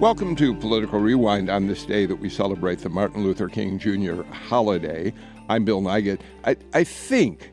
Welcome to Political Rewind on this day that we celebrate the Martin Luther King Jr. holiday. I'm Bill Nigut. I, I think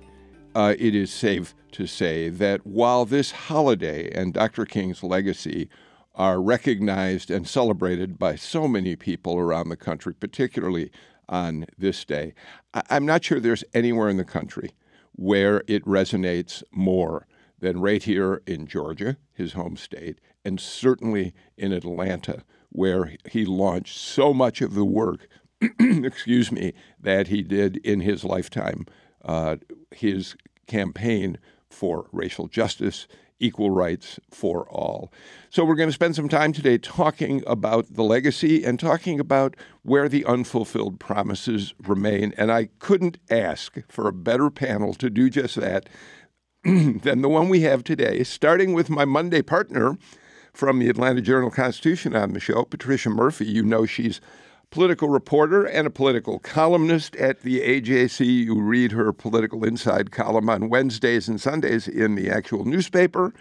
uh, it is safe to say that while this holiday and Dr. King's legacy are recognized and celebrated by so many people around the country, particularly on this day, I, I'm not sure there's anywhere in the country where it resonates more than right here in Georgia, his home state, and certainly in Atlanta, where he launched so much of the work, excuse me, that he did in his lifetime. Uh, his campaign for racial justice, equal rights for all. So, we're going to spend some time today talking about the legacy and talking about where the unfulfilled promises remain. And I couldn't ask for a better panel to do just that than the one we have today, starting with my Monday partner from the Atlanta Journal Constitution on the show, Patricia Murphy. You know she's political reporter and a political columnist at the AJC. You read her political inside column on Wednesdays and Sundays in the actual newspaper.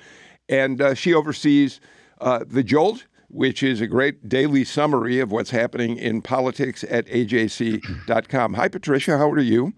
And uh, she oversees uh, The Jolt, which is a great daily summary of what's happening in politics at ajc.com. Hi, Patricia. How are you?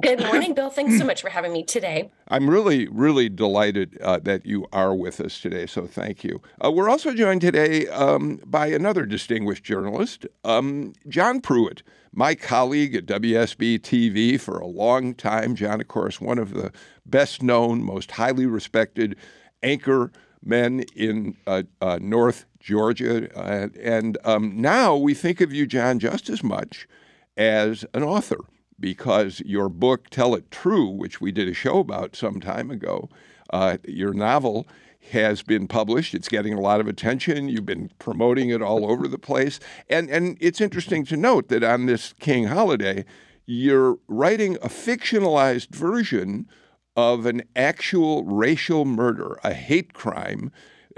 Good morning, Bill. Thanks so much for having me today. I'm really, really delighted uh, that you are with us today, so thank you. Uh, we're also joined today um, by another distinguished journalist, um, John Pruitt, my colleague at WSB TV for a long time. John, of course, one of the best known, most highly respected anchor men in uh, uh North Georgia. Uh, and um, now we think of you, John, just as much as an author because your book, Tell It True, which we did a show about some time ago, uh, your novel has been published. It's getting a lot of attention. You've been promoting it all over the place. And, and it's interesting to note that on this King holiday, you're writing a fictionalized version of an actual racial murder, a hate crime.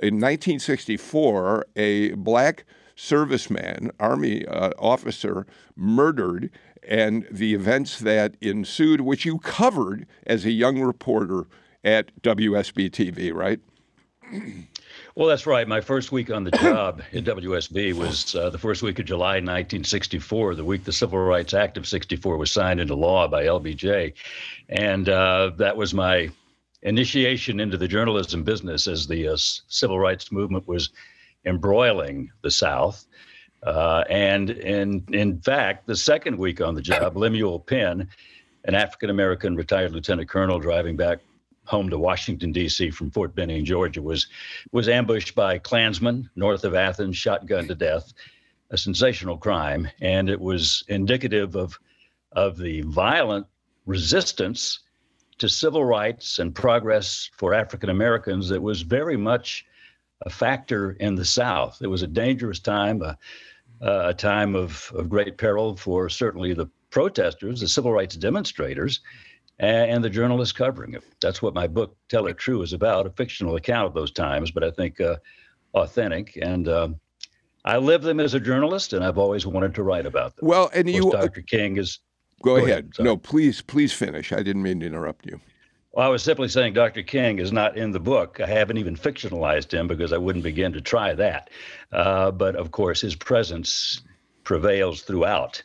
In 1964, a black serviceman, Army uh, officer, murdered and the events that ensued, which you covered as a young reporter at WSB TV, right? Well, that's right. My first week on the job at WSB was uh, the first week of July 1964, the week the Civil Rights Act of 64 was signed into law by LBJ. And uh, that was my initiation into the journalism business as the uh, civil rights movement was embroiling the South. Uh, and in, in fact, the second week on the job, Lemuel Penn, an African American retired lieutenant colonel driving back home to Washington, D.C. from Fort Benning, Georgia, was, was ambushed by Klansmen north of Athens, shotgunned to death, a sensational crime. And it was indicative of, of the violent resistance to civil rights and progress for African Americans that was very much a factor in the South. It was a dangerous time, a time of, of great peril for certainly the protesters, the civil rights demonstrators, and, and, the journalists covering it. That's what my book, Tell It True, is about a fictional account of those times, but I think uh, authentic. And um, I live them as a journalist, and I've always wanted to write about them. Well, and you, Dr. King is. Go, go ahead. ahead no, please, please finish. I didn't mean to interrupt you. Well, I was simply saying Dr. King is not in the book. I haven't even fictionalized him because I wouldn't begin to try that. Uh, but of course, his presence prevails throughout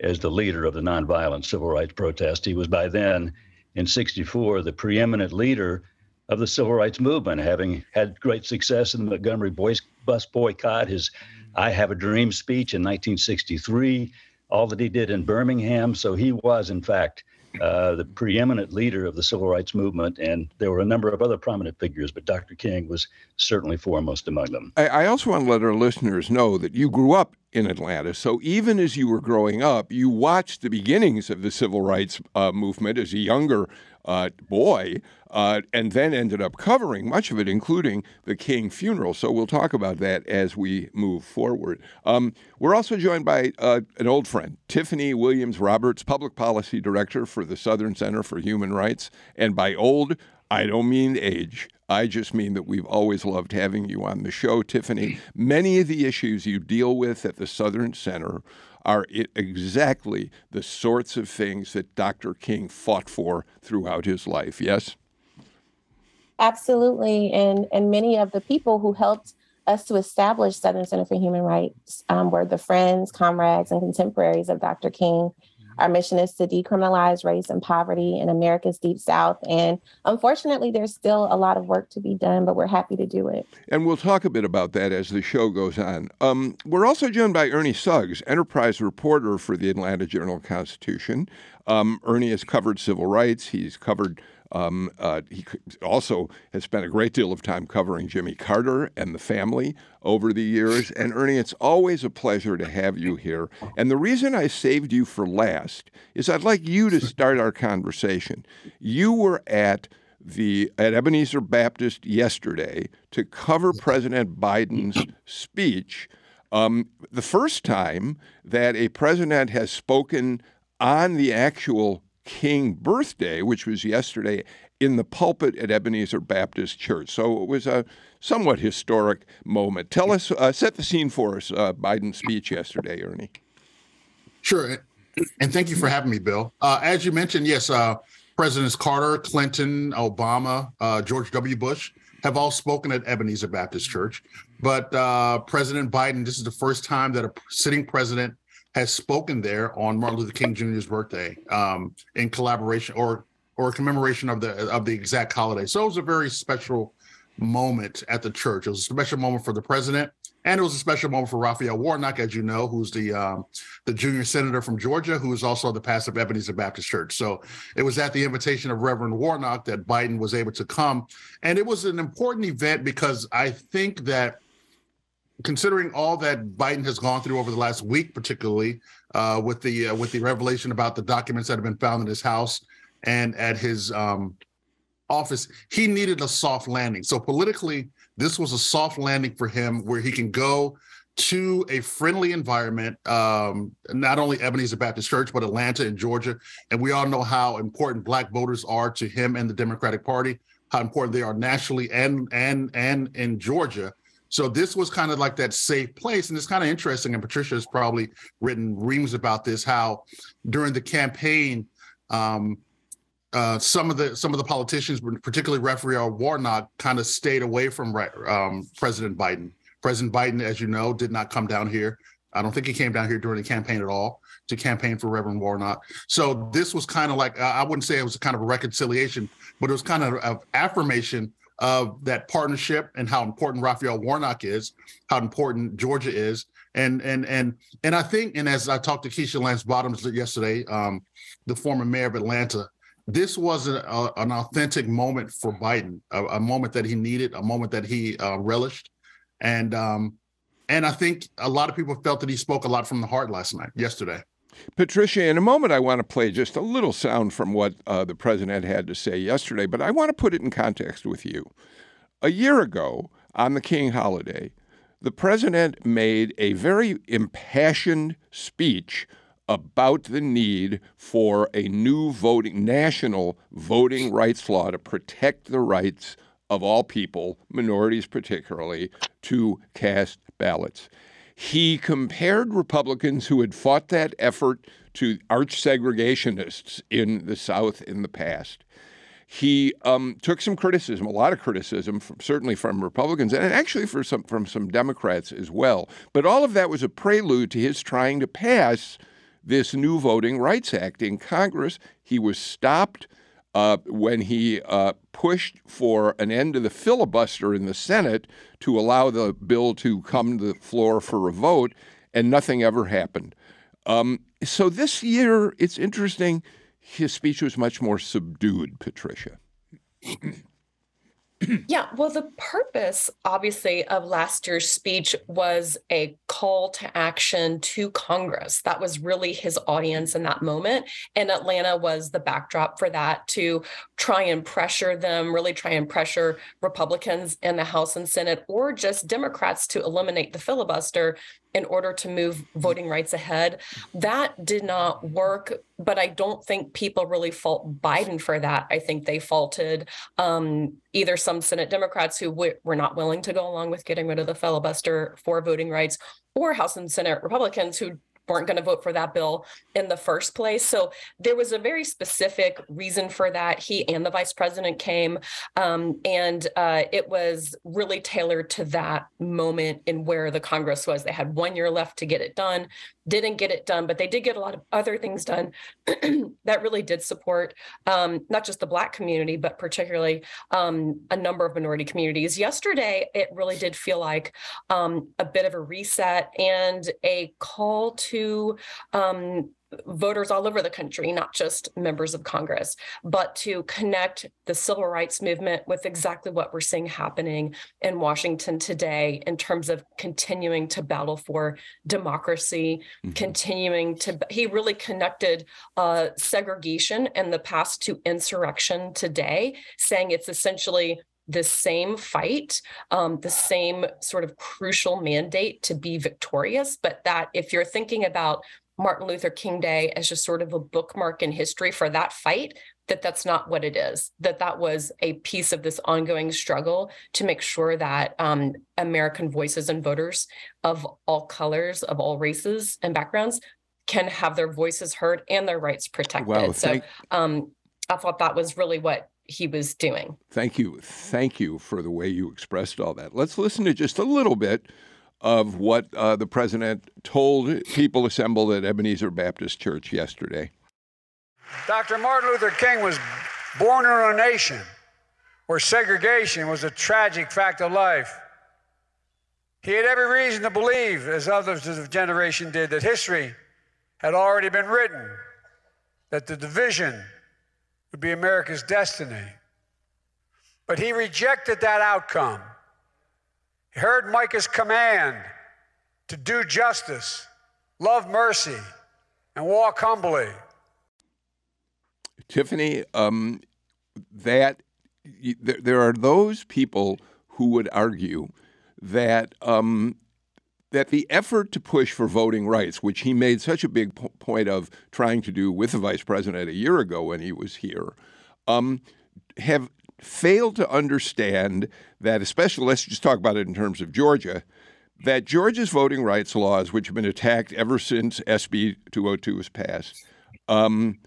as the leader of the nonviolent civil rights protest. He was by then, in 64, the preeminent leader of the civil rights movement, having had great success in the Montgomery bus boycott, his I Have a Dream speech in 1963, all that he did in Birmingham. So he was, in fact, uh, the preeminent leader of the civil rights movement, and there were a number of other prominent figures, but Dr. King was certainly foremost among them. I, I also want to let our listeners know that you grew up in Atlanta. So even as you were growing up, you watched the beginnings of the civil rights uh, movement as a younger uh, boy, uh, and then ended up covering much of it, including the King funeral. So we'll talk about that as we move forward. Um, we're also joined by uh, an old friend, Tiffany Williams Roberts, Public Policy Director for the Southern Center for Human Rights. And by old, I don't mean age. I just mean that we've always loved having you on the show, Tiffany. Many of the issues you deal with at the Southern Center are exactly the sorts of things that Dr. King fought for throughout his life. Yes? Absolutely. And, and many of the people who helped us to establish Southern Center for Human Rights um, were the friends, comrades, and contemporaries of Dr. King. Our mission is to decriminalize race and poverty in America's Deep South. And unfortunately, there's still a lot of work to be done, but we're happy to do it. And we'll talk a bit about that as the show goes on. Um, we're also joined by Ernie Suggs, enterprise reporter for the Atlanta Journal Constitution. Um, Ernie has covered civil rights, he's covered um, uh, he also has spent a great deal of time covering Jimmy Carter and the family over the years. And Ernie, it's always a pleasure to have you here. And the reason I saved you for last is I'd like you to start our conversation. You were at the at Ebenezer Baptist yesterday to cover President Biden's speech. Um, the first time that a president has spoken on the actual King birthday, which was yesterday, in the pulpit at Ebenezer Baptist Church. So it was a somewhat historic moment. Tell us, uh, set the scene for us, uh, Biden's speech yesterday, Ernie. Sure. And thank you for having me, Bill. Uh, as you mentioned, yes, uh, Presidents Carter, Clinton, Obama, uh, George W. Bush have all spoken at Ebenezer Baptist Church. But uh, President Biden, this is the first time that a sitting president has spoken there on Martin Luther King Jr.'s birthday um, in collaboration or or commemoration of the of the exact holiday. So it was a very special moment at the church. It was a special moment for the president, and it was a special moment for Raphael Warnock, as you know, who's the um, the junior senator from Georgia, who is also the pastor of Ebenezer Baptist Church. So it was at the invitation of Reverend Warnock that Biden was able to come, and it was an important event because I think that considering all that Biden has gone through over the last week, particularly uh, with the uh, with the revelation about the documents that have been found in his house and at his um, office, he needed a soft landing. So politically, this was a soft landing for him, where he can go to a friendly environment, um, not only Ebenezer Baptist Church, but Atlanta and Georgia. And we all know how important Black voters are to him and the Democratic Party, how important they are nationally and and and in Georgia. So this was kind of like that safe place. And it's kind of interesting. And Patricia has probably written reams about this, how during the campaign, um, uh, some of the some of the politicians, particularly Raphael Warnock, kind of stayed away from um, President Biden. President Biden, as you know, did not come down here. I don't think he came down here during the campaign at all to campaign for Reverend Warnock. So this was kind of like I wouldn't say it was kind of a reconciliation, but it was kind of an affirmation of that partnership and how important Raphael Warnock is, how important Georgia is. And and and and I think, and as I talked to Keisha Lance Bottoms yesterday, um, the former mayor of Atlanta, this was a, a, an authentic moment for Biden, a, a, moment that he needed, a moment that he uh, relished, and um, and I think a lot of people felt that he spoke a lot from the heart last night, yesterday. Patricia, in a moment, I want to play just a little sound from what uh, the president had to say yesterday, but I want to put it in context with you. A year ago, on the King holiday, the president made a very impassioned speech about the need for a new voting, national voting rights law to protect the rights of all people, minorities particularly, to cast ballots. He compared Republicans who had fought that effort to arch segregationists in the South in the past. He um, took some criticism, a lot of criticism, from, certainly from Republicans and actually some, from some Democrats as well. But all of that was a prelude to his trying to pass this new Voting Rights Act in Congress. He was stopped uh, when he uh, pushed for an end to the filibuster in the Senate to allow the bill to come to the floor for a vote, and nothing ever happened. Um, so this year, it's interesting. His speech was much more subdued, Patricia. yeah, well, the purpose, obviously, of last year's speech was a call to action to Congress. That was really his audience in that moment. And Atlanta was the backdrop for that to try and pressure them, really try and pressure Republicans in the House and Senate, or just Democrats to eliminate the filibuster in order to move voting rights ahead. That did not work, but I don't think people really fault Biden for that. I think they faulted um, either some Senate Democrats who w- were not willing to go along with getting rid of the filibuster for voting rights, or House and Senate Republicans who weren't going to vote for that bill in the first place. So there was a very specific reason for that. He and the vice president came, um, and uh, it was really tailored to that moment in where the Congress was. They had one year left to get it done didn't get it done, but they did get a lot of other things done that really did support um, not just the Black community, but particularly um, a number of minority communities. Yesterday, it really did feel like um, a bit of a reset and a call to um, voters all over the country, not just members of Congress, but to connect the civil rights movement with exactly what we're seeing happening in Washington today in terms of continuing to battle for democracy, mm-hmm. continuing to, he really connected uh, segregation in the past to insurrection today, saying it's essentially the same fight, um, the same sort of crucial mandate to be victorious, but that if you're thinking about Martin Luther King Day as just sort of a bookmark in history for that fight, that that's not what it is, that that was a piece of this ongoing struggle to make sure that um, American voices and voters of all colors, of all races and backgrounds can have their voices heard and their rights protected. Wow, thank- so um, I thought that was really what he was doing. Thank you. Thank you for the way you expressed all that. Let's listen to just a little bit of what uh, the president told people assembled at Ebenezer Baptist Church yesterday. Dr. Martin Luther King was born in a nation where segregation was a tragic fact of life. He had every reason to believe, as others of his generation did, that history had already been written, that the division would be America's destiny. But he rejected that outcome heard Micah's command to do justice, love mercy, and walk humbly. Tiffany, um, that there are those people who would argue that um, that the effort to push for voting rights, which he made such a big po- point of trying to do with the vice president a year ago when he was here, um, have failed to understand that, especially, let's just talk about it in terms of Georgia, that Georgia's voting rights laws, which have been attacked ever since SB 202 was passed, um,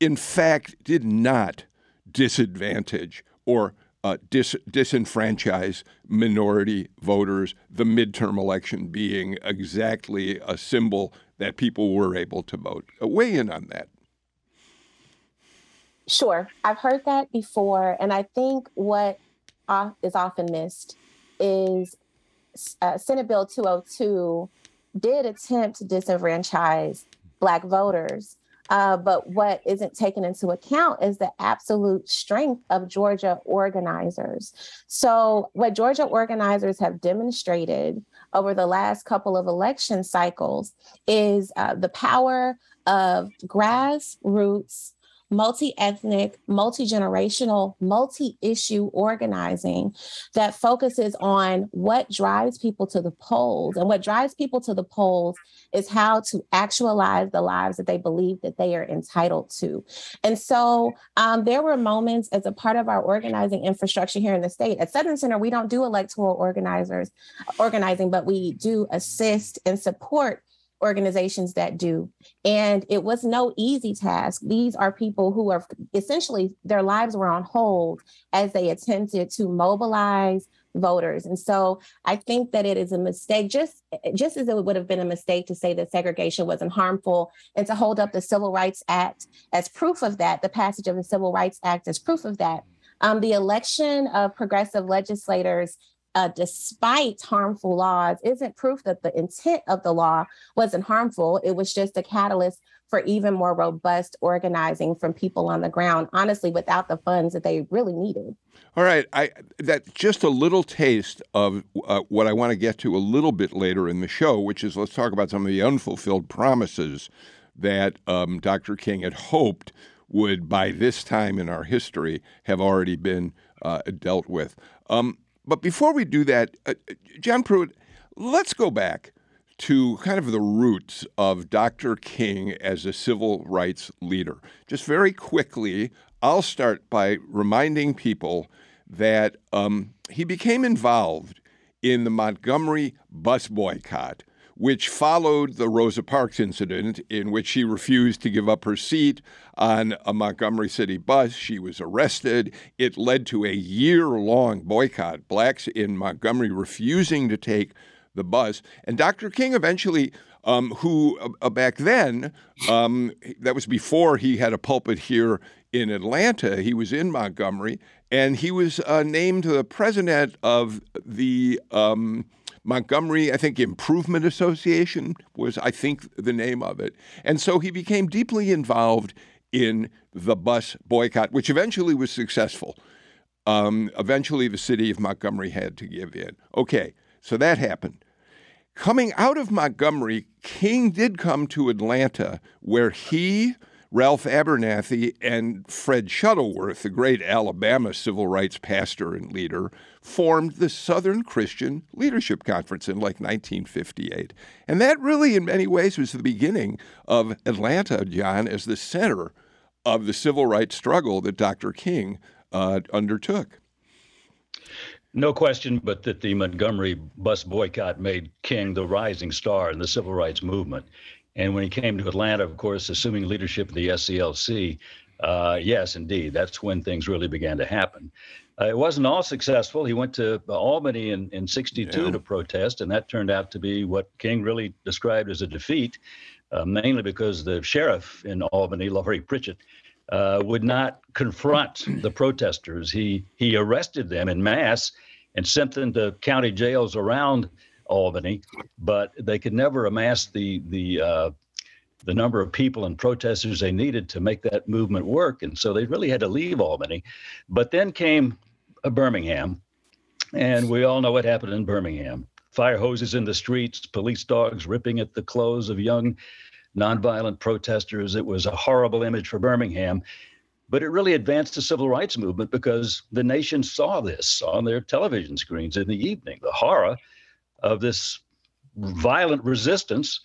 in fact, did not disadvantage or uh, dis- disenfranchise minority voters, the midterm election being exactly a symbol that people were able to vote. Uh, weigh in on that. Sure. I've heard that before. And I think what is often missed is uh, Senate Bill 202 did attempt to disenfranchise Black voters. Uh, but what isn't taken into account is the absolute strength of Georgia organizers. So, what Georgia organizers have demonstrated over the last couple of election cycles is uh, the power of grassroots multi ethnic, multi generational, multi issue organizing that focuses on what drives people to the polls. And what drives people to the polls is how to actualize the lives that they believe that they are entitled to. And so um, there were moments as a part of our organizing infrastructure here in the state. At Southern Center, we don't do electoral organizers organizing, but we do assist and support organizations that do. And it was no easy task. These are people who are essentially their lives were on hold as they attempted to mobilize voters. And so I think that it is a mistake, just just as it would have been a mistake to say that segregation wasn't harmful and to hold up the Civil Rights Act as proof of that, the passage of the Civil Rights Act as proof of that. Um, the election of progressive legislators uh, despite harmful laws, isn't proof that the intent of the law wasn't harmful. It was just a catalyst for even more robust organizing from people on the ground, honestly, without the funds that they really needed. All right, I that just a little taste of uh, what I want to get to a little bit later in the show, which is let's talk about some of the unfulfilled promises that um, Dr. King had hoped would, by this time in our history, have already been uh, dealt with. Um, but before we do that, uh, John Pruitt, let's go back to kind of the roots of Dr. King as a civil rights leader. Just very quickly, I'll start by reminding people that um, he became involved in the Montgomery bus boycott, which followed the Rosa Parks incident, in which she refused to give up her seat on a Montgomery City bus. She was arrested. It led to a year long boycott, blacks in Montgomery refusing to take the bus. And Dr. King eventually, um, who uh, back then, um, that was before he had a pulpit here in Atlanta, he was in Montgomery, and he was uh, named the president of the um, Montgomery, I think, Improvement Association was, I think, the name of it. And so he became deeply involved in the bus boycott, which eventually was successful. Um, eventually, the city of Montgomery had to give in. Okay, so that happened. Coming out of Montgomery, King did come to Atlanta, where he, Ralph Abernathy, and Fred Shuttlesworth, the great Alabama civil rights pastor and leader, formed the Southern Christian Leadership Conference in like 1958. And that really, in many ways, was the beginning of Atlanta, John, as the center of the civil rights struggle that Dr. King uh, undertook. No question, but that the Montgomery bus boycott made King the rising star in the civil rights movement. And when he came to Atlanta, of course, assuming leadership of the SCLC, uh, yes, indeed, that's when things really began to happen. Uh, it wasn't all successful. He went to Albany in, in 62 yeah. to protest, and that turned out to be what King really described as a defeat, uh, mainly because the sheriff in Albany, Laurie Pritchett, uh, would not confront the protesters. He, he arrested them in mass and sent them to county jails around Albany, but they could never amass the the uh, the number of people and protesters they needed to make that movement work, and so they really had to leave Albany. But then came Birmingham, and we all know what happened in Birmingham: fire hoses in the streets, police dogs ripping at the clothes of young nonviolent protesters. It was a horrible image for Birmingham. But it really advanced the civil rights movement because the nation saw this on their television screens in the evening the horror of this violent resistance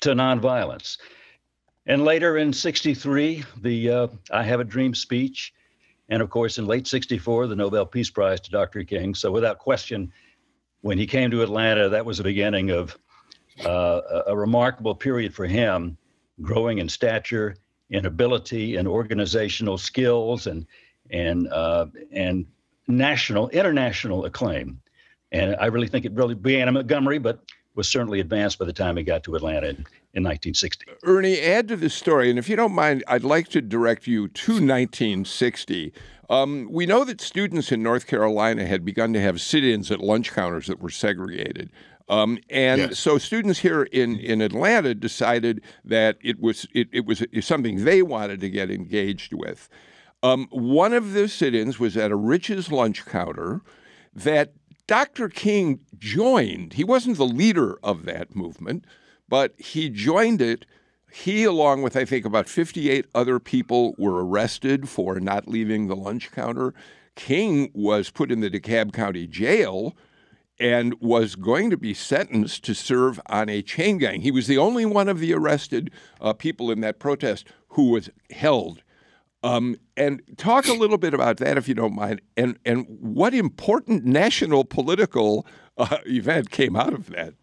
to nonviolence. And later in 63, the uh, I Have a Dream speech. And of course, in late 64, the Nobel Peace Prize to Dr. King. So, without question, when he came to Atlanta, that was the beginning of uh, a remarkable period for him, growing in stature in ability in organizational skills and and uh, and national international acclaim. And I really think it really began in Montgomery, but was certainly advanced by the time he got to Atlanta in, in 1960. Ernie, add to this story, and if you don't mind, I'd like to direct you to 1960. Um, we know that students in North Carolina had begun to have sit ins at lunch counters that were segregated. Um, and yes. so students here in, in Atlanta decided that it was it, it was something they wanted to get engaged with. Um, one of the sit-ins was at a Rich's lunch counter that Dr. King joined. He wasn't the leader of that movement, but he joined it. He, along with I think about 58 other people, were arrested for not leaving the lunch counter. King was put in the DeKalb County Jail and was going to be sentenced to serve on a chain gang. He was the only one of the arrested uh, people in that protest who was held. Um, and talk a little bit about that, if you don't mind, and, and what important national political uh, event came out of that.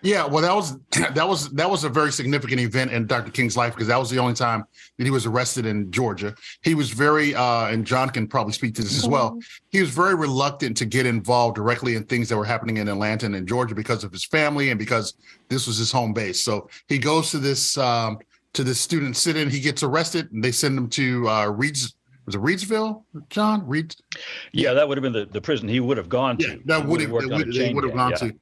Yeah, well, that was that was that was a very significant event in Dr. King's life because that was the only time that he was arrested in Georgia. He was very, uh, and John can probably speak to this as well. Mm-hmm. He was very reluctant to get involved directly in things that were happening in Atlanta and in Georgia because of his family and because this was his home base. So he goes to this um, to this student sit-in. He gets arrested, and they send him to uh, Reed's was it Reidsville, John? Reed? Yeah, that would have been the, the prison he would have gone to. Yeah, that would have, worked on a would, chain would have gone yeah. to.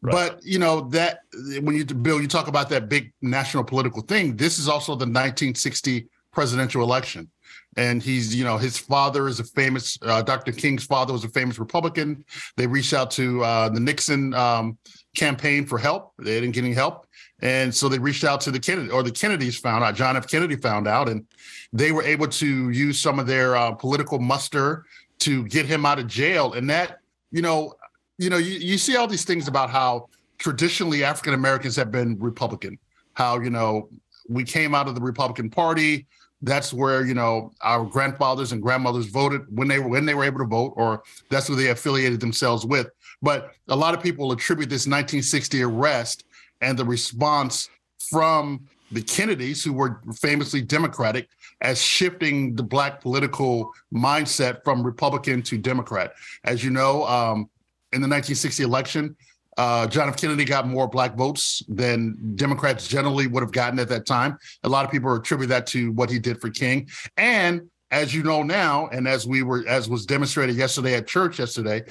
Right. But you know that when you Bill, you talk about that big national political thing. This is also the 1960 presidential election, and he's you know his father is a famous uh, Dr. King's father was a famous Republican. They reached out to uh, the Nixon um, campaign for help. They didn't get any help, and so they reached out to the Kennedy or the Kennedys found out. John F. Kennedy found out, and they were able to use some of their uh, political muster to get him out of jail. And that you know you know, you, you see all these things about how traditionally African Americans have been Republican, how, you know, we came out of the Republican Party. That's where, you know, our grandfathers and grandmothers voted when they were when they were able to vote, or that's who they affiliated themselves with. But a lot of people attribute this 1960 arrest and the response from the Kennedys, who were famously Democratic, as shifting the black political mindset from Republican to Democrat. As you know, um, in the 1960 election, uh, John F. Kennedy got more black votes than Democrats generally would have gotten at that time. A lot of people attribute that to what he did for King. And as you know now, and as we were, as was demonstrated yesterday at church yesterday,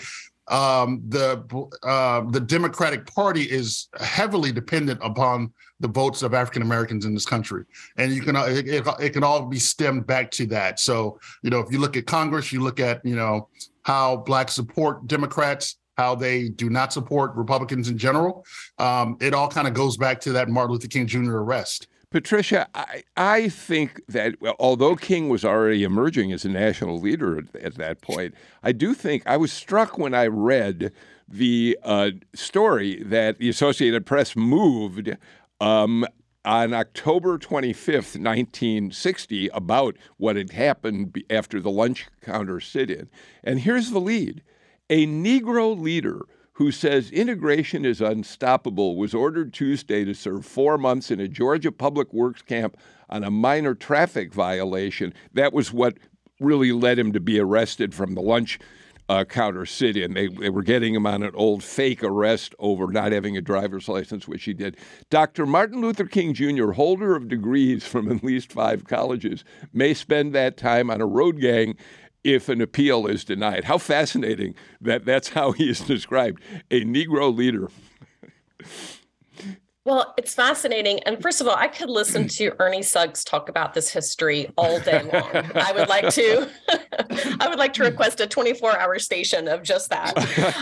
um, the uh, the Democratic Party is heavily dependent upon the votes of African Americans in this country, and you can it, it, it can all be stemmed back to that. So you know, if you look at Congress, you look at you know how blacks support Democrats, how they do not support Republicans in general. Um, it all kind of goes back to that Martin Luther King Jr. arrest. Patricia, I, I think that well, although King was already emerging as a national leader at, at that point, I do think I was struck when I read the uh, story that the Associated Press moved um, on October 25th, 1960, about what had happened after the lunch counter sit in. And here's the lead a Negro leader who says integration is unstoppable was ordered Tuesday to serve four months in a Georgia public works camp on a minor traffic violation. That was what really led him to be arrested from the lunch uh, counter sit in. They, they were getting him on an old fake arrest over not having a driver's license, which he did. Dr. Martin Luther King Jr., holder of degrees from at least five colleges, may spend that time on a road gang if an appeal is denied. How fascinating that that's how he is described a Negro leader. Well, it's fascinating. And first of all, I could listen to Ernie Suggs talk about this history all day long. I would like to I would like to request a 24-hour station of just that.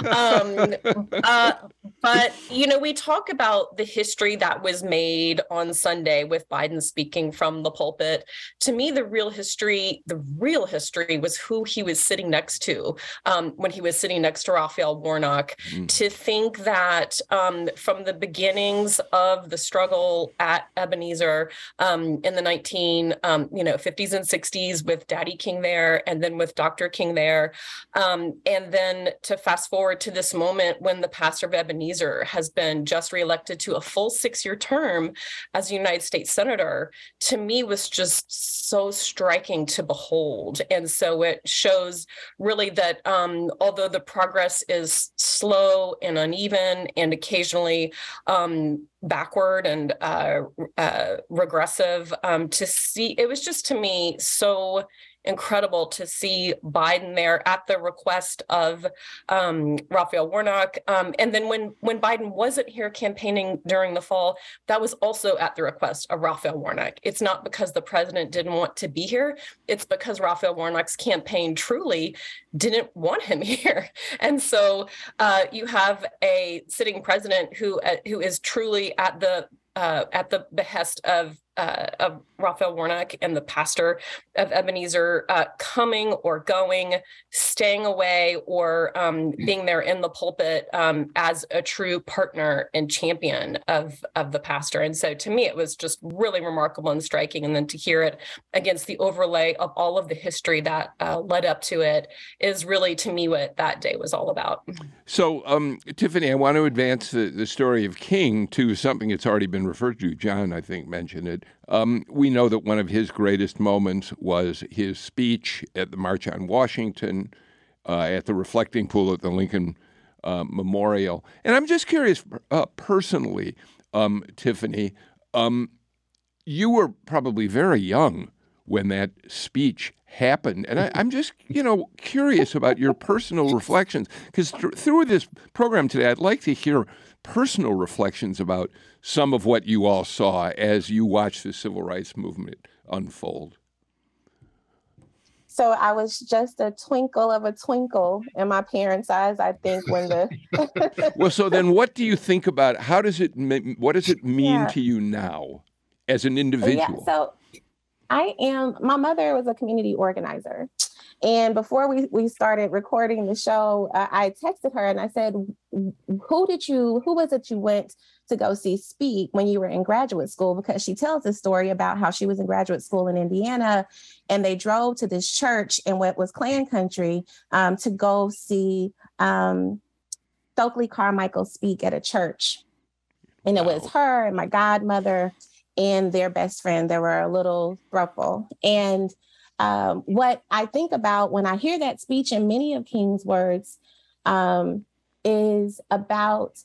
Um, uh, but you know, we talk about the history that was made on Sunday with Biden speaking from the pulpit. To me, the real history, the real history was who he was sitting next to um, when he was sitting next to Raphael Warnock. Mm. To think that um, from the beginnings of the struggle at Ebenezer um, in the 19 um, you know 50s and 60s with Daddy King there, and then with Dr. King there, um, and then to fast forward to this moment when the pastor of Ebenezer has been just reelected to a full six-year term as a United States senator, to me was just so striking to behold, and so it shows really that um, although the progress is slow and uneven and occasionally um, backward and uh, uh, regressive um, to see it was just to me so incredible to see Biden there at the request of um, Raphael Warnock. Um, and then when when Biden wasn't here campaigning during the fall, that was also at the request of Raphael Warnock. It's not because the president didn't want to be here; it's because Raphael Warnock's campaign truly didn't want him here. And so uh, you have a sitting president who uh, who is truly at the uh, at the behest of uh, of Raphael Warnock and the pastor of Ebenezer uh, coming or going, staying away, or um, being there in the pulpit um, as a true partner and champion of of the pastor. And so, to me, it was just really remarkable and striking. And then to hear it against the overlay of all of the history that uh, led up to it is really, to me, what that day was all about. So, um, Tiffany, I want to advance the, the story of King to something that's already been referred to. John, I think, mentioned it. Um, we know that one of his greatest moments was his speech at the March on Washington, uh, at the reflecting pool at the Lincoln uh, Memorial. And I'm just curious, uh, personally, um, Tiffany, um, you were probably very young when that speech happened. And I, am just, you know, curious about your personal reflections because th- through this program today, I'd like to hear personal reflections about some of what you all saw as you watched the civil rights movement unfold. So I was just a twinkle of a twinkle in my parents' eyes. I think when the well, so then what do you think about? How does it? What does it mean yeah. to you now, as an individual? Yeah, so I am. My mother was a community organizer, and before we we started recording the show, uh, I texted her and I said, "Who did you? Who was it you went to go see speak when you were in graduate school because she tells a story about how she was in graduate school in Indiana and they drove to this church in what was Klan country um, to go see um, Stokely Carmichael speak at a church. And it was her and my godmother and their best friend. They were a little throuple. And um, what I think about when I hear that speech and many of King's words um, is about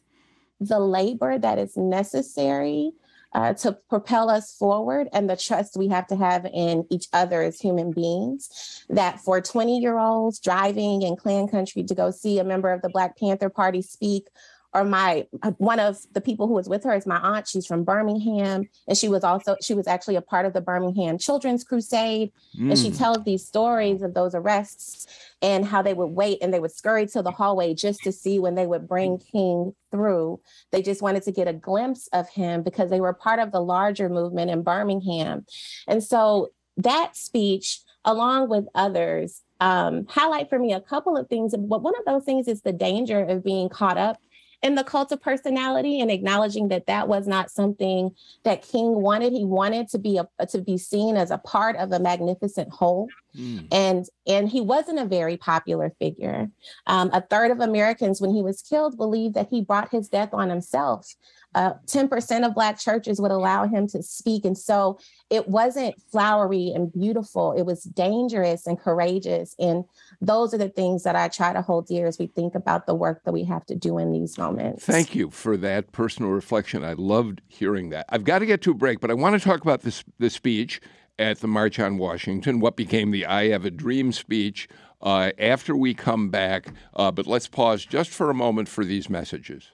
the labor that is necessary uh, to propel us forward and the trust we have to have in each other as human beings. That for 20 year olds driving in Klan country to go see a member of the Black Panther Party speak or my one of the people who was with her is my aunt she's from birmingham and she was also she was actually a part of the birmingham children's crusade mm. and she mm. tells these stories of those arrests and how they would wait and they would scurry to the hallway just to see when they would bring king through they just wanted to get a glimpse of him because they were part of the larger movement in birmingham and so that speech along with others um, highlight for me a couple of things. But one of those things is the danger of being caught up in the cult of personality and acknowledging that that was not something that King wanted. He wanted to be a, to be seen as a part of a magnificent whole, mm. and and he wasn't a very popular figure. Um, a third of Americans, when he was killed, believed that he brought his death on himself uh, 10% of Black churches would allow him to speak. And so it wasn't flowery and beautiful, it was dangerous and courageous. And those are the things that I try to hold dear as we think about the work that we have to do in these moments. Thank you for that personal reflection. I loved hearing that. I've got to get to a break, but I want to talk about this the speech at the March on Washington, what became the I Have a Dream speech. Uh, after we come back, uh, but let's pause just for a moment for these messages.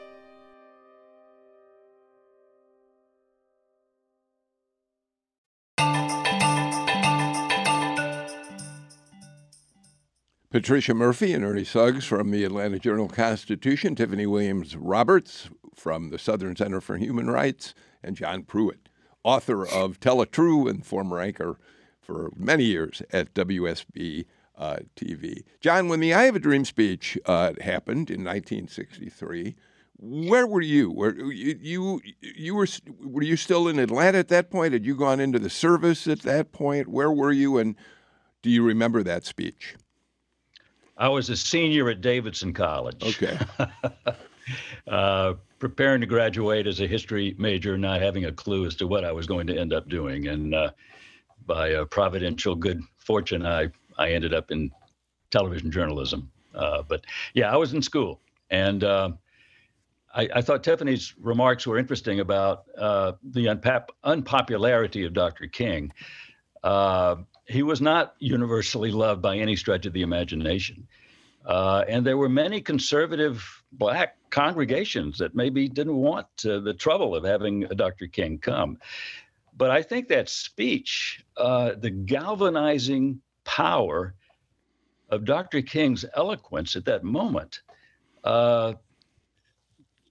Patricia Murphy and Ernie Suggs from the Atlanta Journal Constitution, Tiffany Williams Roberts from the Southern Center for Human Rights, and John Pruitt, author of Tell It True and former anchor for many years at WSB uh, TV. John, when the I Have a Dream speech uh, happened in 1963, where were you? You, you you were were you still in Atlanta at that point? Had you gone into the service at that point? Where were you, and do you remember that speech? I was a senior at Davidson College. Okay. uh, preparing to graduate as a history major, not having a clue as to what I was going to end up doing. And uh, by a providential good fortune, I, I ended up in television journalism. Uh, but yeah, I was in school. And uh, I, I, thought Tiffany's remarks were interesting about uh, the unpop- unpopularity of Dr. King. He was not universally loved by any stretch of the imagination. Uh, and there were many conservative black congregations that maybe didn't want uh, the trouble of having Dr. King come. But I think that speech, uh, the galvanizing power of Dr. King's eloquence at that moment, uh,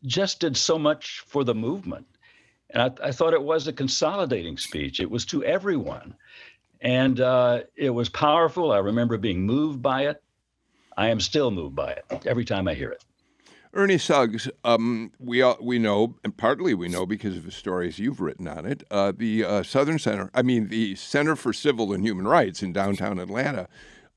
just did so much for the movement. And I, I, thought it was a consolidating speech. It was to everyone. And uh, it was powerful. I remember being moved by it. I am still moved by it every time I hear it. Ernie Suggs, um, we all, we know, and partly we know because of the stories you've written on it. Uh, the uh, Southern Center, I mean, the Center for Civil and Human Rights in downtown Atlanta,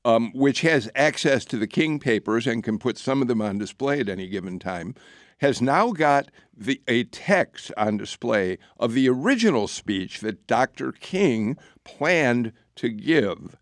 um, which has access to the King papers and can put some of them on display at any given time, has now got the, a text on display of the original speech that Dr. King planned to give.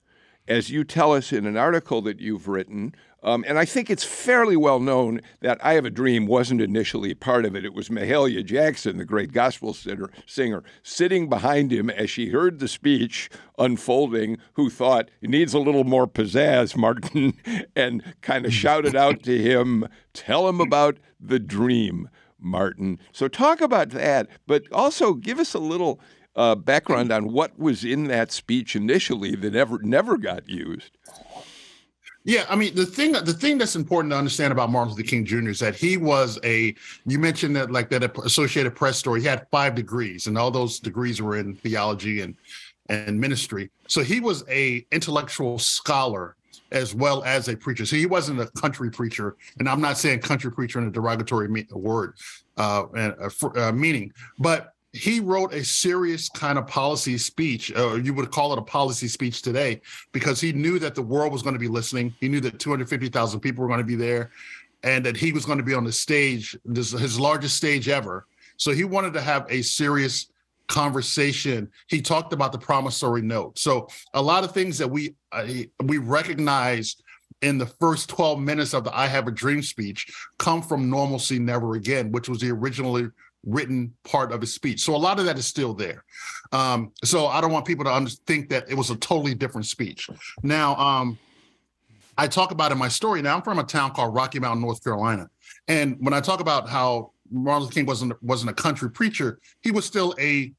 As you tell us in an article that you've written, um, and I think it's fairly well known that I Have a Dream wasn't initially part of it. It was Mahalia Jackson, the great gospel singer, singer, sitting behind him as she heard the speech unfolding, who thought, it needs a little more pizzazz, Martin, and kind of shouted out to him, Tell him about the dream, Martin. So talk about that, but also give us a little. Uh, background on what was in that speech initially that never never got used. Yeah, I mean the thing the thing that's important to understand about Martin Luther King Jr. is that he was a you mentioned that like that Associated Press story. He had five degrees, and all those degrees were in theology and and ministry. So he was a intellectual scholar as well as a preacher. So he wasn't a country preacher, and I'm not saying country preacher in a derogatory me- word uh, and uh, uh, meaning, but he wrote a serious kind of policy speech, or you would call it a policy speech today, because he knew that the world was going to be listening. He knew that 250,000 people were going to be there and that he was going to be on the stage, this his largest stage ever. So he wanted to have a serious conversation. He talked about the promissory note. So a lot of things that we uh, we recognize in the first 12 minutes of the I Have a Dream speech come from Normalcy Never Again, which was the originally written part of his speech. So a lot of that is still there. Um, so I don't want people to think that it was a totally different speech. Now, um, I talk about in my story. Now I'm from a town called Rocky Mount, North Carolina, and when I talk about how Martin Luther King wasn't wasn't a country preacher, he was still a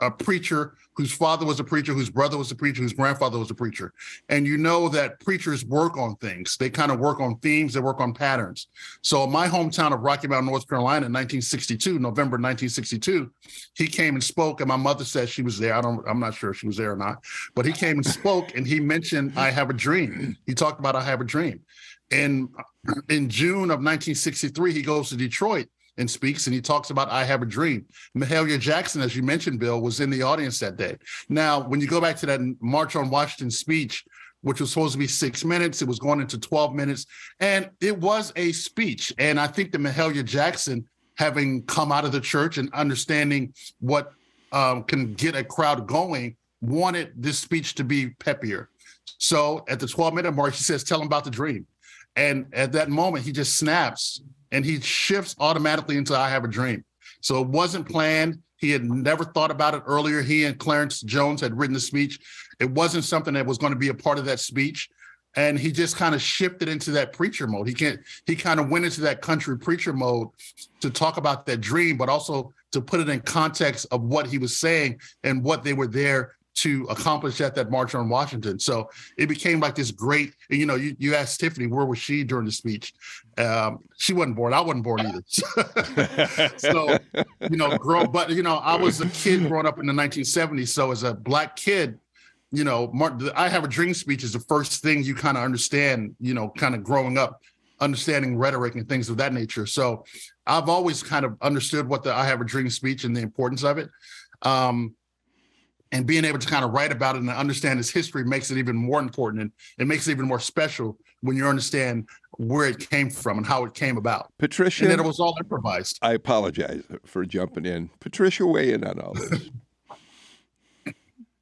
a preacher whose father was a preacher, whose brother was a preacher, whose grandfather was a preacher. And you know that preachers work on things. They kind of work on themes, they work on patterns. So my hometown of Rocky Mount, North Carolina in 1962, November 1962, he came and spoke, and my mother said she was there. I don't, I'm not sure if she was there or not, but he came and spoke and he mentioned I have a dream. He talked about I have a dream. And in June of 1963, he goes to Detroit and speaks, and he talks about I Have a Dream. Mahalia Jackson, as you mentioned, Bill, was in the audience that day. Now, when you go back to that March on Washington speech, which was supposed to be six minutes, it was going into 12 minutes, and it was a speech. And I think that Mahalia Jackson, having come out of the church and understanding what um, can get a crowd going, wanted this speech to be peppier. So at the 12 minute mark, he says, Tell him about the dream. And at that moment, he just snaps and he shifts automatically into I Have a Dream. So it wasn't planned. He had never thought about it earlier. He and Clarence Jones had written the speech. It wasn't something that was going to be a part of that speech. And he just kind of shifted into that preacher mode. He can't, he kind of went into that country preacher mode to talk about that dream, but also to put it in context of what he was saying and what they were there to accomplish at that march on Washington. So it became like this great, you know, you, you asked Tiffany, where was she during the speech? Um, she wasn't born. I wasn't born either. so, you know, grow, but, you know, I was a kid growing up in the 1970s. So as a black kid, you know, Mark, I have a dream speech is the first thing you kind of understand, you know, kind of growing up, understanding rhetoric and things of that nature. So I've always kind of understood what the I have a dream speech and the importance of it. Um, and being able to kind of write about it and understand its history makes it even more important and it makes it even more special when you understand where it came from and how it came about. Patricia, and it was all improvised. I apologize for jumping in. Patricia, weigh in on all this.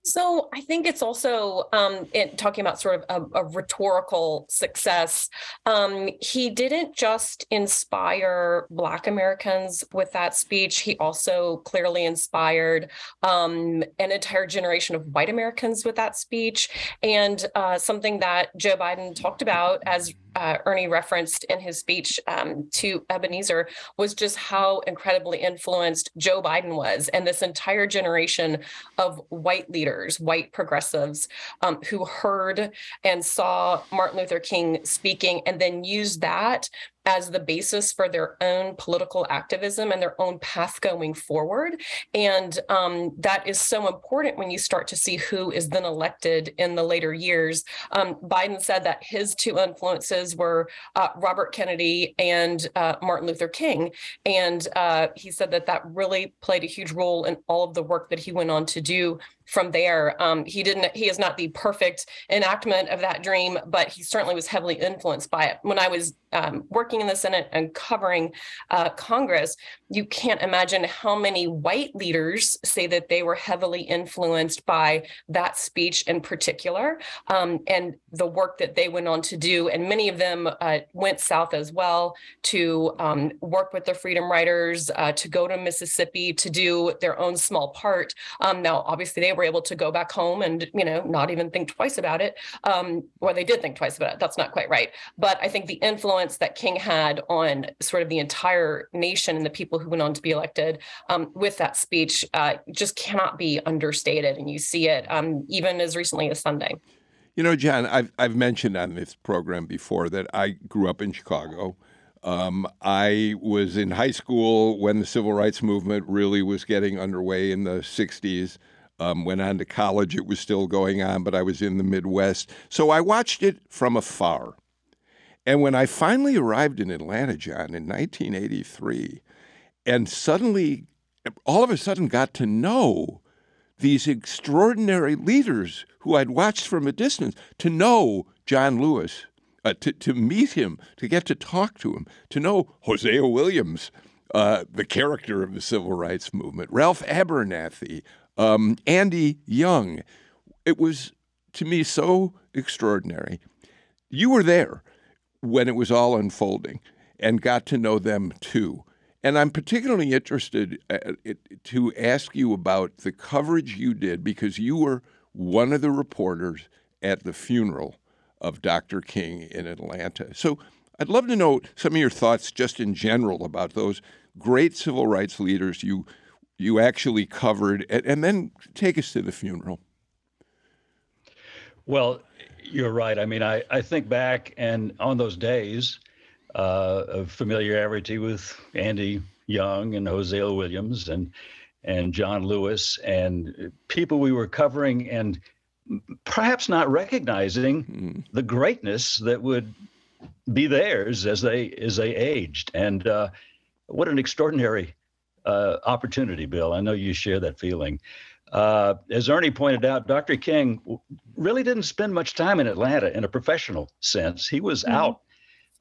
So I think it's also um, in talking about sort of a, a rhetorical success. Um, he didn't just inspire Black Americans with that speech. He also clearly inspired um, an entire generation of white Americans with that speech, and uh, something that Joe Biden talked about as uh, Ernie referenced in his speech um, to Ebenezer was just how incredibly influenced Joe Biden was and this entire generation of white leaders, white progressives um, who heard and saw Martin Luther King speaking and then used that as the basis for their own political activism and their own path going forward. And um, that is so important when you start to see who is then elected in the later years. Um, Biden said that his two influences were uh, Robert Kennedy and uh, Martin Luther King. And uh, he said that that really played a huge role in all of the work that he went on to do from there. Um, he didn't. He is not the perfect enactment of that dream, but he certainly was heavily influenced by it. When I was um, working in the Senate and covering uh, Congress, you can't imagine how many white leaders say that they were heavily influenced by that speech in particular, um, and the work that they went on to do. And many of them uh, went south as well to um, work with the Freedom Riders, uh, to go to Mississippi to do their own small part. Um, now, obviously, they were able to go back home and you know not even think twice about it um, or they did think twice about it that's not quite right but i think the influence that king had on sort of the entire nation and the people who went on to be elected um, with that speech uh, just cannot be understated and you see it um, even as recently as sunday you know john I've, I've mentioned on this program before that i grew up in chicago um, I was in high school when the civil rights movement really was getting underway in the 60s. Um, went on to college, it was still going on, but I was in the Midwest. So I watched it from afar. And when I finally arrived in Atlanta, John, in 1983, and suddenly, all of a sudden, got to know these extraordinary leaders who I'd watched from a distance, to know John Lewis, uh, to, to meet him, to get to talk to him, to know Hosea Williams, uh, the character of the civil rights movement, Ralph Abernathy, um, Andy Young. It was to me so extraordinary. You were there when it was all unfolding and got to know them too. And I'm particularly interested uh, to ask you about the coverage you did because you were one of the reporters at the funeral of Dr. King in Atlanta. So I'd love to know some of your thoughts just in general about those great civil rights leaders you you actually covered, and, and then take us to the funeral. Well, you're right. I mean, I, I think back and on those days uh, of familiarity with Andy Young and Hosea Williams and and John Lewis and people we were covering and perhaps not recognizing mm. the greatness that would be theirs as they as they aged and uh, what an extraordinary uh, opportunity, Bill. I know you share that feeling. Uh, as Ernie pointed out, Dr. King really didn't spend much time in Atlanta in a professional sense. He was mm-hmm. out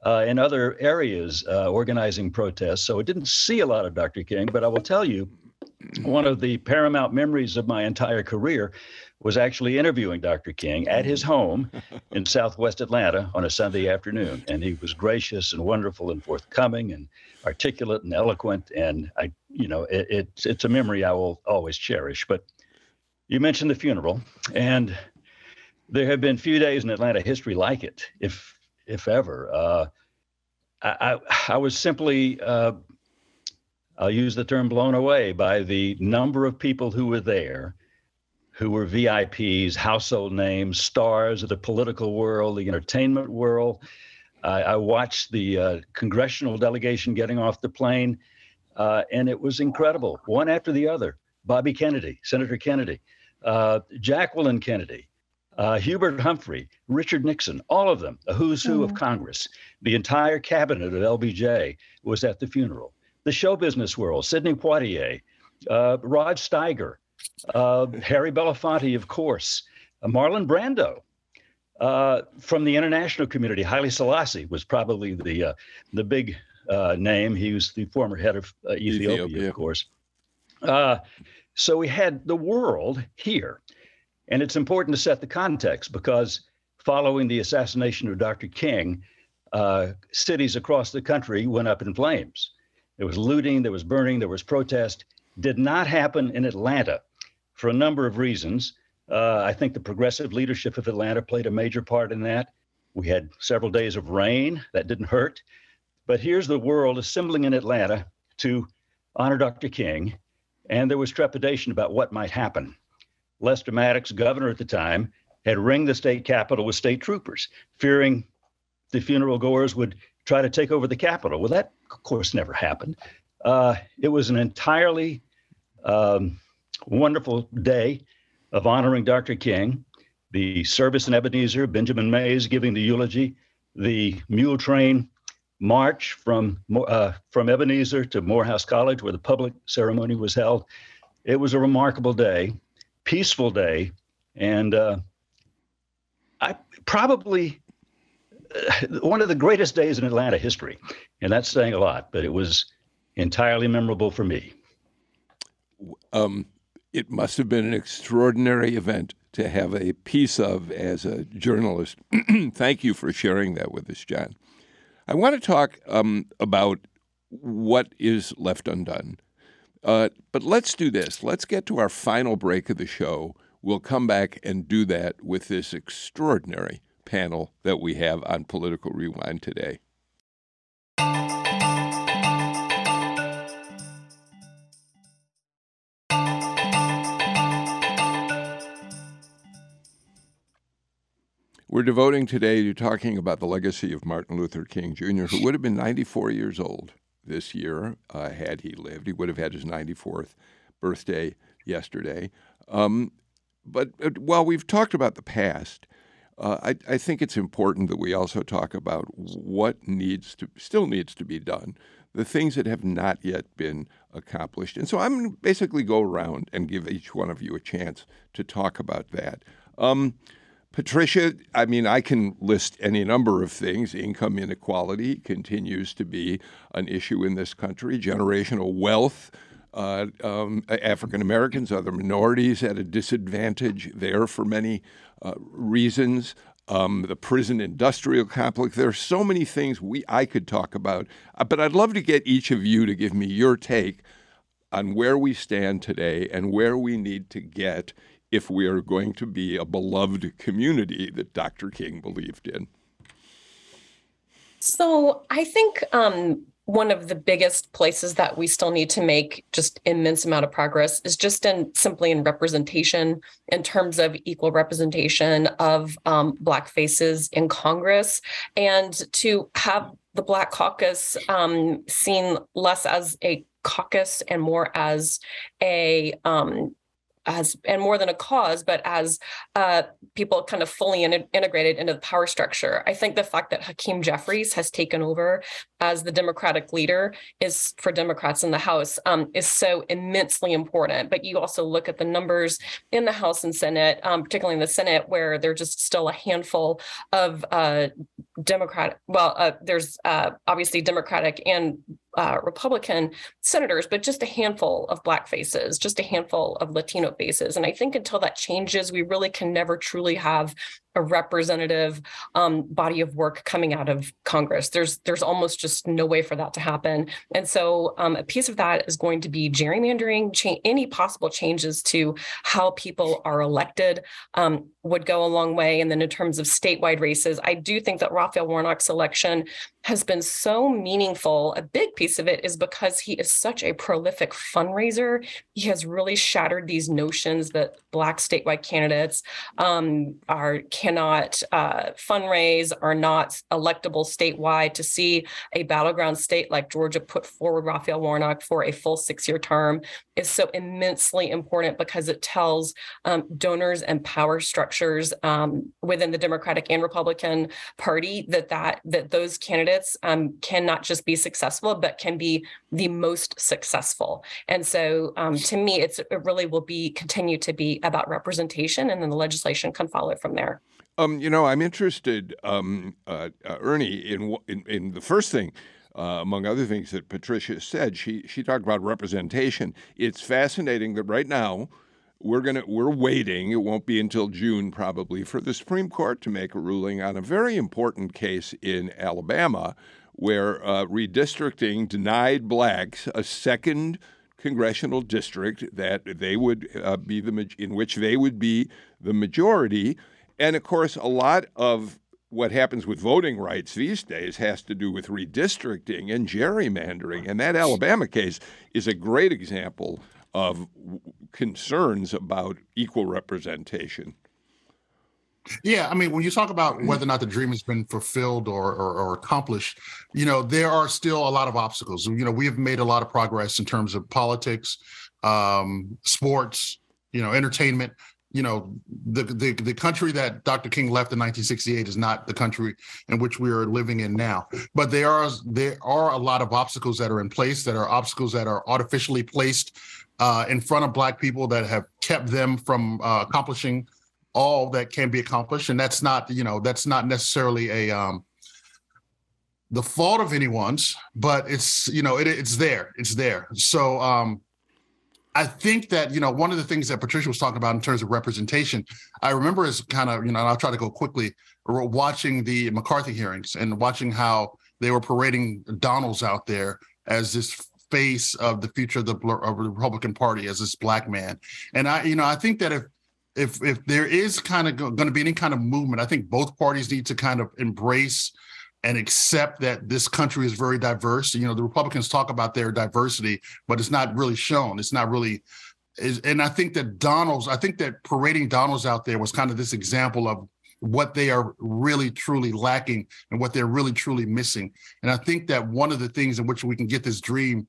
uh, in other areas uh, organizing protests, so I didn't see a lot of Dr. King. But I will tell you, one of the paramount memories of my entire career was actually interviewing Dr. King at his home in Southwest Atlanta on a Sunday afternoon, and he was gracious and wonderful and forthcoming and articulate and eloquent, and I you know, it, it's it's a memory I will always cherish. But you mentioned the funeral, and there have been few days in Atlanta history like it, if if ever. Uh, I, I, was simply uh, I'll use the term blown away by the number of people who were there, who were VIPs, household names, stars of the political world, the entertainment world. I, I watched the uh, congressional delegation getting off the plane uh, and it was incredible, one after the other. Bobby Kennedy, Senator Kennedy, uh, Jacqueline Kennedy, uh, Hubert Humphrey, Richard Nixon, all of them, a who's who mm. of Congress. The entire cabinet of LBJ was at the funeral. The show business world, Sidney Poitier, uh, Rod Steiger, uh, Harry Belafonte, of course, uh, Marlon Brando. Uh, from the international community, Haile Selassie was probably the uh, the big uh, name. He was the former head of uh, Ethiopia, Ethiopia, of course. Uh, so we had the world here. And it's important to set the context because following the assassination of Dr. King, uh, cities across the country went up in flames. There was looting, there was burning, there was protest. Did not happen in Atlanta for a number of reasons. Uh, I think the progressive leadership of Atlanta played a major part in that. We had several days of rain that didn't hurt. But here's the world assembling in Atlanta to honor Dr. King, and there was trepidation about what might happen. Lester Maddox, governor at the time, had ringed the state capitol with state troopers, fearing the funeral goers would try to take over the Capitol. Well, that, of course, never happened. Uh, it was an entirely um, wonderful day of honoring Dr. King, the service in Ebenezer, Benjamin Mays giving the eulogy, the mule train march from uh, from Ebenezer to Morehouse College, where the public ceremony was held. It was a remarkable day, peaceful day, and uh, I probably uh, one of the greatest days in Atlanta history, and that's saying a lot. But it was entirely memorable for me. Um, it must have been an extraordinary event to have a piece of as a journalist. Thank you for sharing that with us, John. I want to talk um, about what is left undone. Uh, but let's do this. Let's get to our final break of the show. We'll come back and do that with this extraordinary panel that we have on Political Rewind today. We're devoting today to talking about the legacy of Martin Luther King Jr., who would have been 94 years old this year uh, had he lived. He would have had his 94th birthday yesterday. Um, but uh, while we've talked about the past, uh, I, I, think it's important that we also talk about what needs to still needs to be done, the things that have not yet been accomplished. And so I'm going to basically go around and give each one of you a chance to talk about that. Um, Patricia, I mean, I can list any number of things. Income inequality continues to be an issue in this country, generational wealth. Uh, um, African Americans, other minorities at a disadvantage there for many uh, reasons. Um, the prison industrial complex. There are so many things we I could talk about, uh, but I'd love to get each of you to give me your take on where we stand today and where we need to get if we are going to be a beloved community that Dr. King believed in? So I think um, one of the biggest places that we still need to make just immense amount of progress is just in simply in representation in terms of equal representation of um, black faces in congress and to have the black caucus um, seen less as a caucus and more as a um, as and more than a cause, but as uh, people kind of fully in, integrated into the power structure. I think the fact that Hakeem Jeffries has taken over as the Democratic leader is for Democrats in the House um, is so immensely important. But you also look at the numbers in the House and Senate, um, particularly in the Senate, where there's just still a handful of uh, Democrat. Well, uh, there's uh, obviously Democratic and uh, Republican senators, but just a handful of Black faces, just a handful of Latino faces. And I think until that changes, we really can never truly have a representative um, body of work coming out of Congress. There's there's almost just no way for that to happen. And so um, a piece of that is going to be gerrymandering. Cha- any possible changes to how people are elected um, would go a long way. And then in terms of statewide races, I do think that Raphael Warnock's election has been so meaningful. A big piece of it is because he is such a prolific fundraiser. He has really shattered these notions that Black statewide candidates um, are cannot uh, fundraise, are not electable statewide. To see a battleground state like Georgia put forward Raphael Warnock for a full six year term is so immensely important because it tells um, donors and power structures um, within the Democratic and Republican Party that that that those candidates um, can not just be successful but can be the most successful. And so, um, to me, it's it really will be continue to be about representation, and then the legislation can follow from there. Um, you know, I'm interested, um, uh, uh, Ernie, in, in, in the first thing. Uh, among other things that Patricia said, she she talked about representation. It's fascinating that right now we're gonna we're waiting. It won't be until June probably for the Supreme Court to make a ruling on a very important case in Alabama, where uh, redistricting denied blacks a second congressional district that they would uh, be the in which they would be the majority and of course, a lot of what happens with voting rights these days has to do with redistricting and gerrymandering. And that Alabama case is a great example of concerns about equal representation. Yeah, I mean, when you talk about whether or not the dream has been fulfilled or, or, or accomplished, you know, there are still a lot of obstacles. You know, we have made a lot of progress in terms of politics, um, sports, you know, entertainment. You know, the, the the country that Dr. King left in 1968 is not the country in which we are living in now. But there are there are a lot of obstacles that are in place that are obstacles that are artificially placed uh, in front of Black people that have kept them from uh, accomplishing all that can be accomplished and that's not you know that's not necessarily a um the fault of anyone's but it's you know it, it's there it's there so um I think that you know one of the things that Patricia was talking about in terms of representation, I remember as kind of you know, and I'll try to go quickly, watching the McCarthy hearings and watching how they were parading Donalds out there as this face of the future of the, of the Republican Party as this black man, and I you know I think that if if if there is kind of going to be any kind of movement, I think both parties need to kind of embrace and accept that this country is very diverse. You know, the Republicans talk about their diversity, but it's not really shown. It's not really is, and I think that Donalds, I think that parading Donalds out there was kind of this example of what they are really truly lacking and what they're really truly missing. And I think that one of the things in which we can get this dream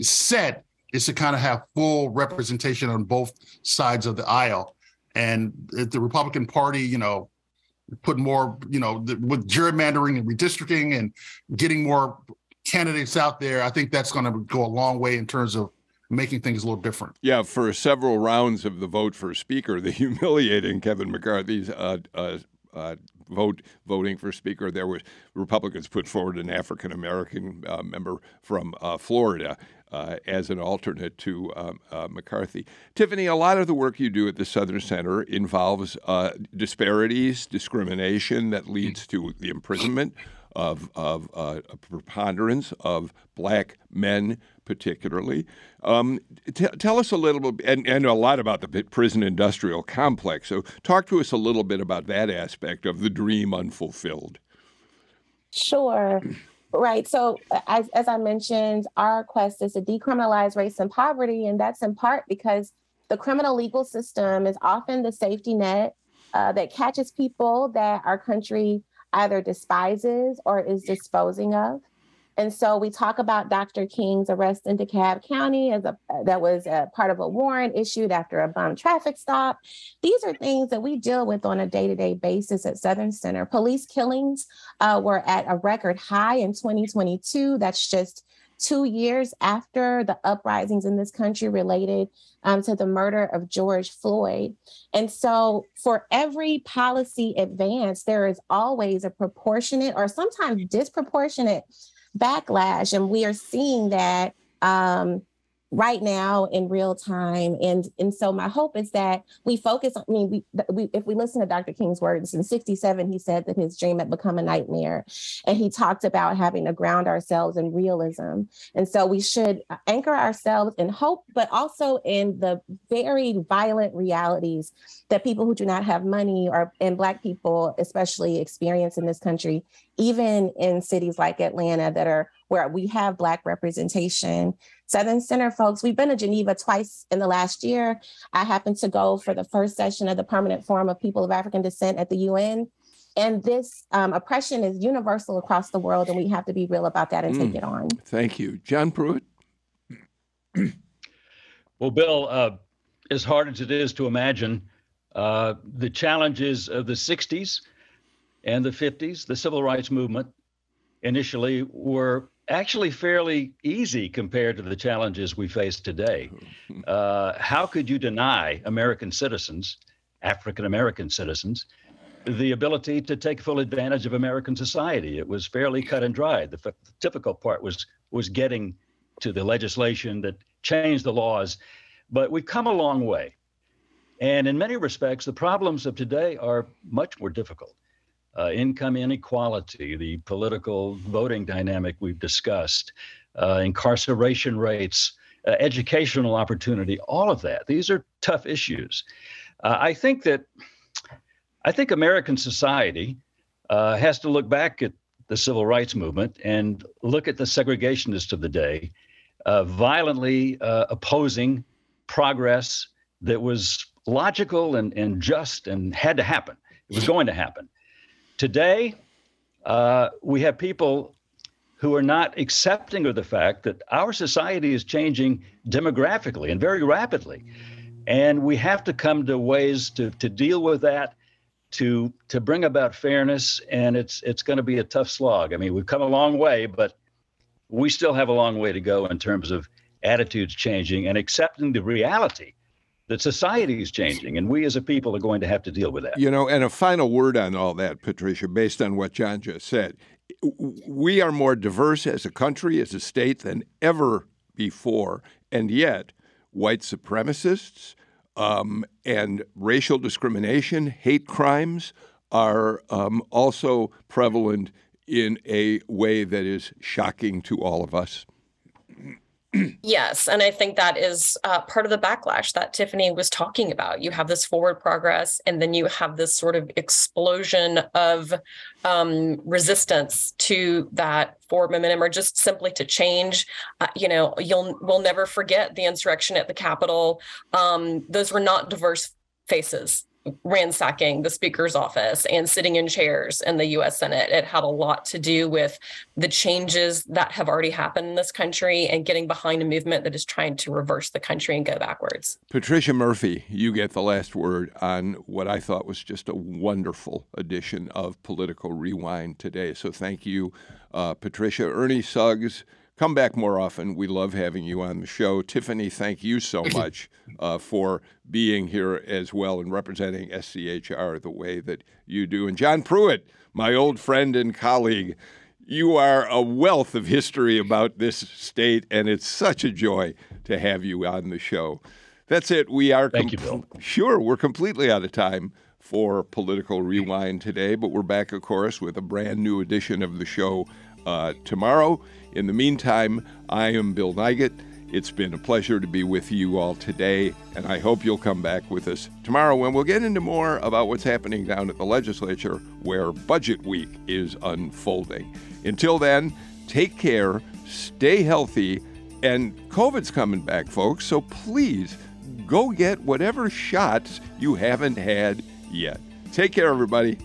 set is to kind of have full representation on both sides of the aisle and the Republican Party, you know, put more, you know, the, with gerrymandering and redistricting and getting more candidates out there, I think that's going to go a long way in terms of making things a little different. Yeah, for several rounds of the vote for Speaker, the humiliating Kevin McCarthy's uh, uh, uh, vote voting for Speaker, there was Republicans put forward an African American uh, member from uh, Florida uh, as an alternate to um, uh, McCarthy. Tiffany, a lot of the work you do at the Southern Center involves uh, disparities, discrimination that leads to the imprisonment of, of uh, a preponderance of black men, particularly. Um, t- tell us a little bit, and, and a lot about the prison industrial complex. So, talk to us a little bit about that aspect of the dream unfulfilled. Sure. Right. So, as, as I mentioned, our quest is to decriminalize race and poverty. And that's in part because the criminal legal system is often the safety net uh, that catches people that our country either despises or is disposing of. And so we talk about Dr. King's arrest in DeKalb County as a that was a part of a warrant issued after a bomb traffic stop. These are things that we deal with on a day-to-day basis at Southern Center. Police killings uh, were at a record high in 2022. That's just two years after the uprisings in this country related um, to the murder of George Floyd. And so, for every policy advance, there is always a proportionate or sometimes disproportionate backlash. And we are seeing that um, right now in real time. And, and so my hope is that we focus I mean, we, we, if we listen to Dr. King's words in 67, he said that his dream had become a nightmare. And he talked about having to ground ourselves in realism. And so we should uh, anchor ourselves in hope, but also in the very violent realities that people who do not have money or and Black people especially experience in this country, even in cities like Atlanta that are where we have Black representation. Southern Center folks, we've been to Geneva twice in the last year. I happened to go for the first session of the Permanent Forum of People of African Descent at the UN. And this um, oppression is universal across the world, and we have to be real about that and mm. take it on. Thank you. John Pruitt. well, Bill, uh, as hard as it is to imagine, uh, the challenges of the 60s and the 50s, the civil rights movement, initially were actually fairly easy compared to the challenges we face today. Uh, how could you deny American citizens, African American citizens, the ability to take full advantage of American society? It was fairly cut and dried. The, f- the difficult part was was getting to the legislation that changed the laws, but we've come a long way. And in many respects, the problems of today are much more difficult uh, income inequality, the political voting dynamic we've discussed, uh, incarceration rates, uh, educational opportunity, all of that. These are tough issues. Uh, I think that I think American society uh, has to look back at the civil rights movement and look at the segregationists of the day, uh, violently opposing progress that was logical and, and just and had to happen It was going to happen. Today, uh, we have people who are not accepting of the fact that our society is changing demographically and very rapidly. And we have to come to ways to, to deal with that, to, to bring about fairness. And it's, it's going to be a tough slog. I mean, we've come a long way, but we still have a long way to go in terms of attitudes changing and accepting the reality that society is changing and we as a people are going to have to deal with that. You know, and a final word on all that, Patricia, based on what John just said. We are more diverse as a country, as a state than ever before. And yet, white supremacists um, and racial discrimination, hate crimes are um, also prevalent in a way that is shocking to all of us yes. And I think that is uh, part of the backlash that Tiffany was talking about. You have this forward progress, and then you have this sort of explosion of um, resistance to that forward momentum or just simply to change. Uh, you know, you'll we'll never forget the insurrection at the Capitol. Um, those were not diverse faces ransacking the speaker's office and sitting in chairs in the US Senate. It had a lot to do with the changes that have already happened in this country and getting behind a movement that is trying to reverse the country and go backwards. Patricia Murphy, you get the last word on what I thought was just a wonderful edition of Political Rewind today. So thank you, uh, Patricia. Ernie Suggs come back more often. We love having you on the show. Tiffany, thank you so much uh, for being here as well and representing SCHR the way that you do. And John Pruitt, my old friend and colleague, you are a wealth of history about this state, and it's such a joy to have you on the show. That's it. We are Thank com- you, Bill. Sure, we're completely out of time for Political Rewind today, but we're back, of course, with a brand new edition of the show uh, tomorrow. In the meantime, I am Bill Nigut. It's been a pleasure to be with you all today, and I hope you'll come back with us tomorrow when we'll get into more about what's happening down at the legislature where budget week is unfolding. Until then, take care, stay healthy, and COVID's coming back, folks, so please go get whatever shots you haven't had yet. Take care, everybody.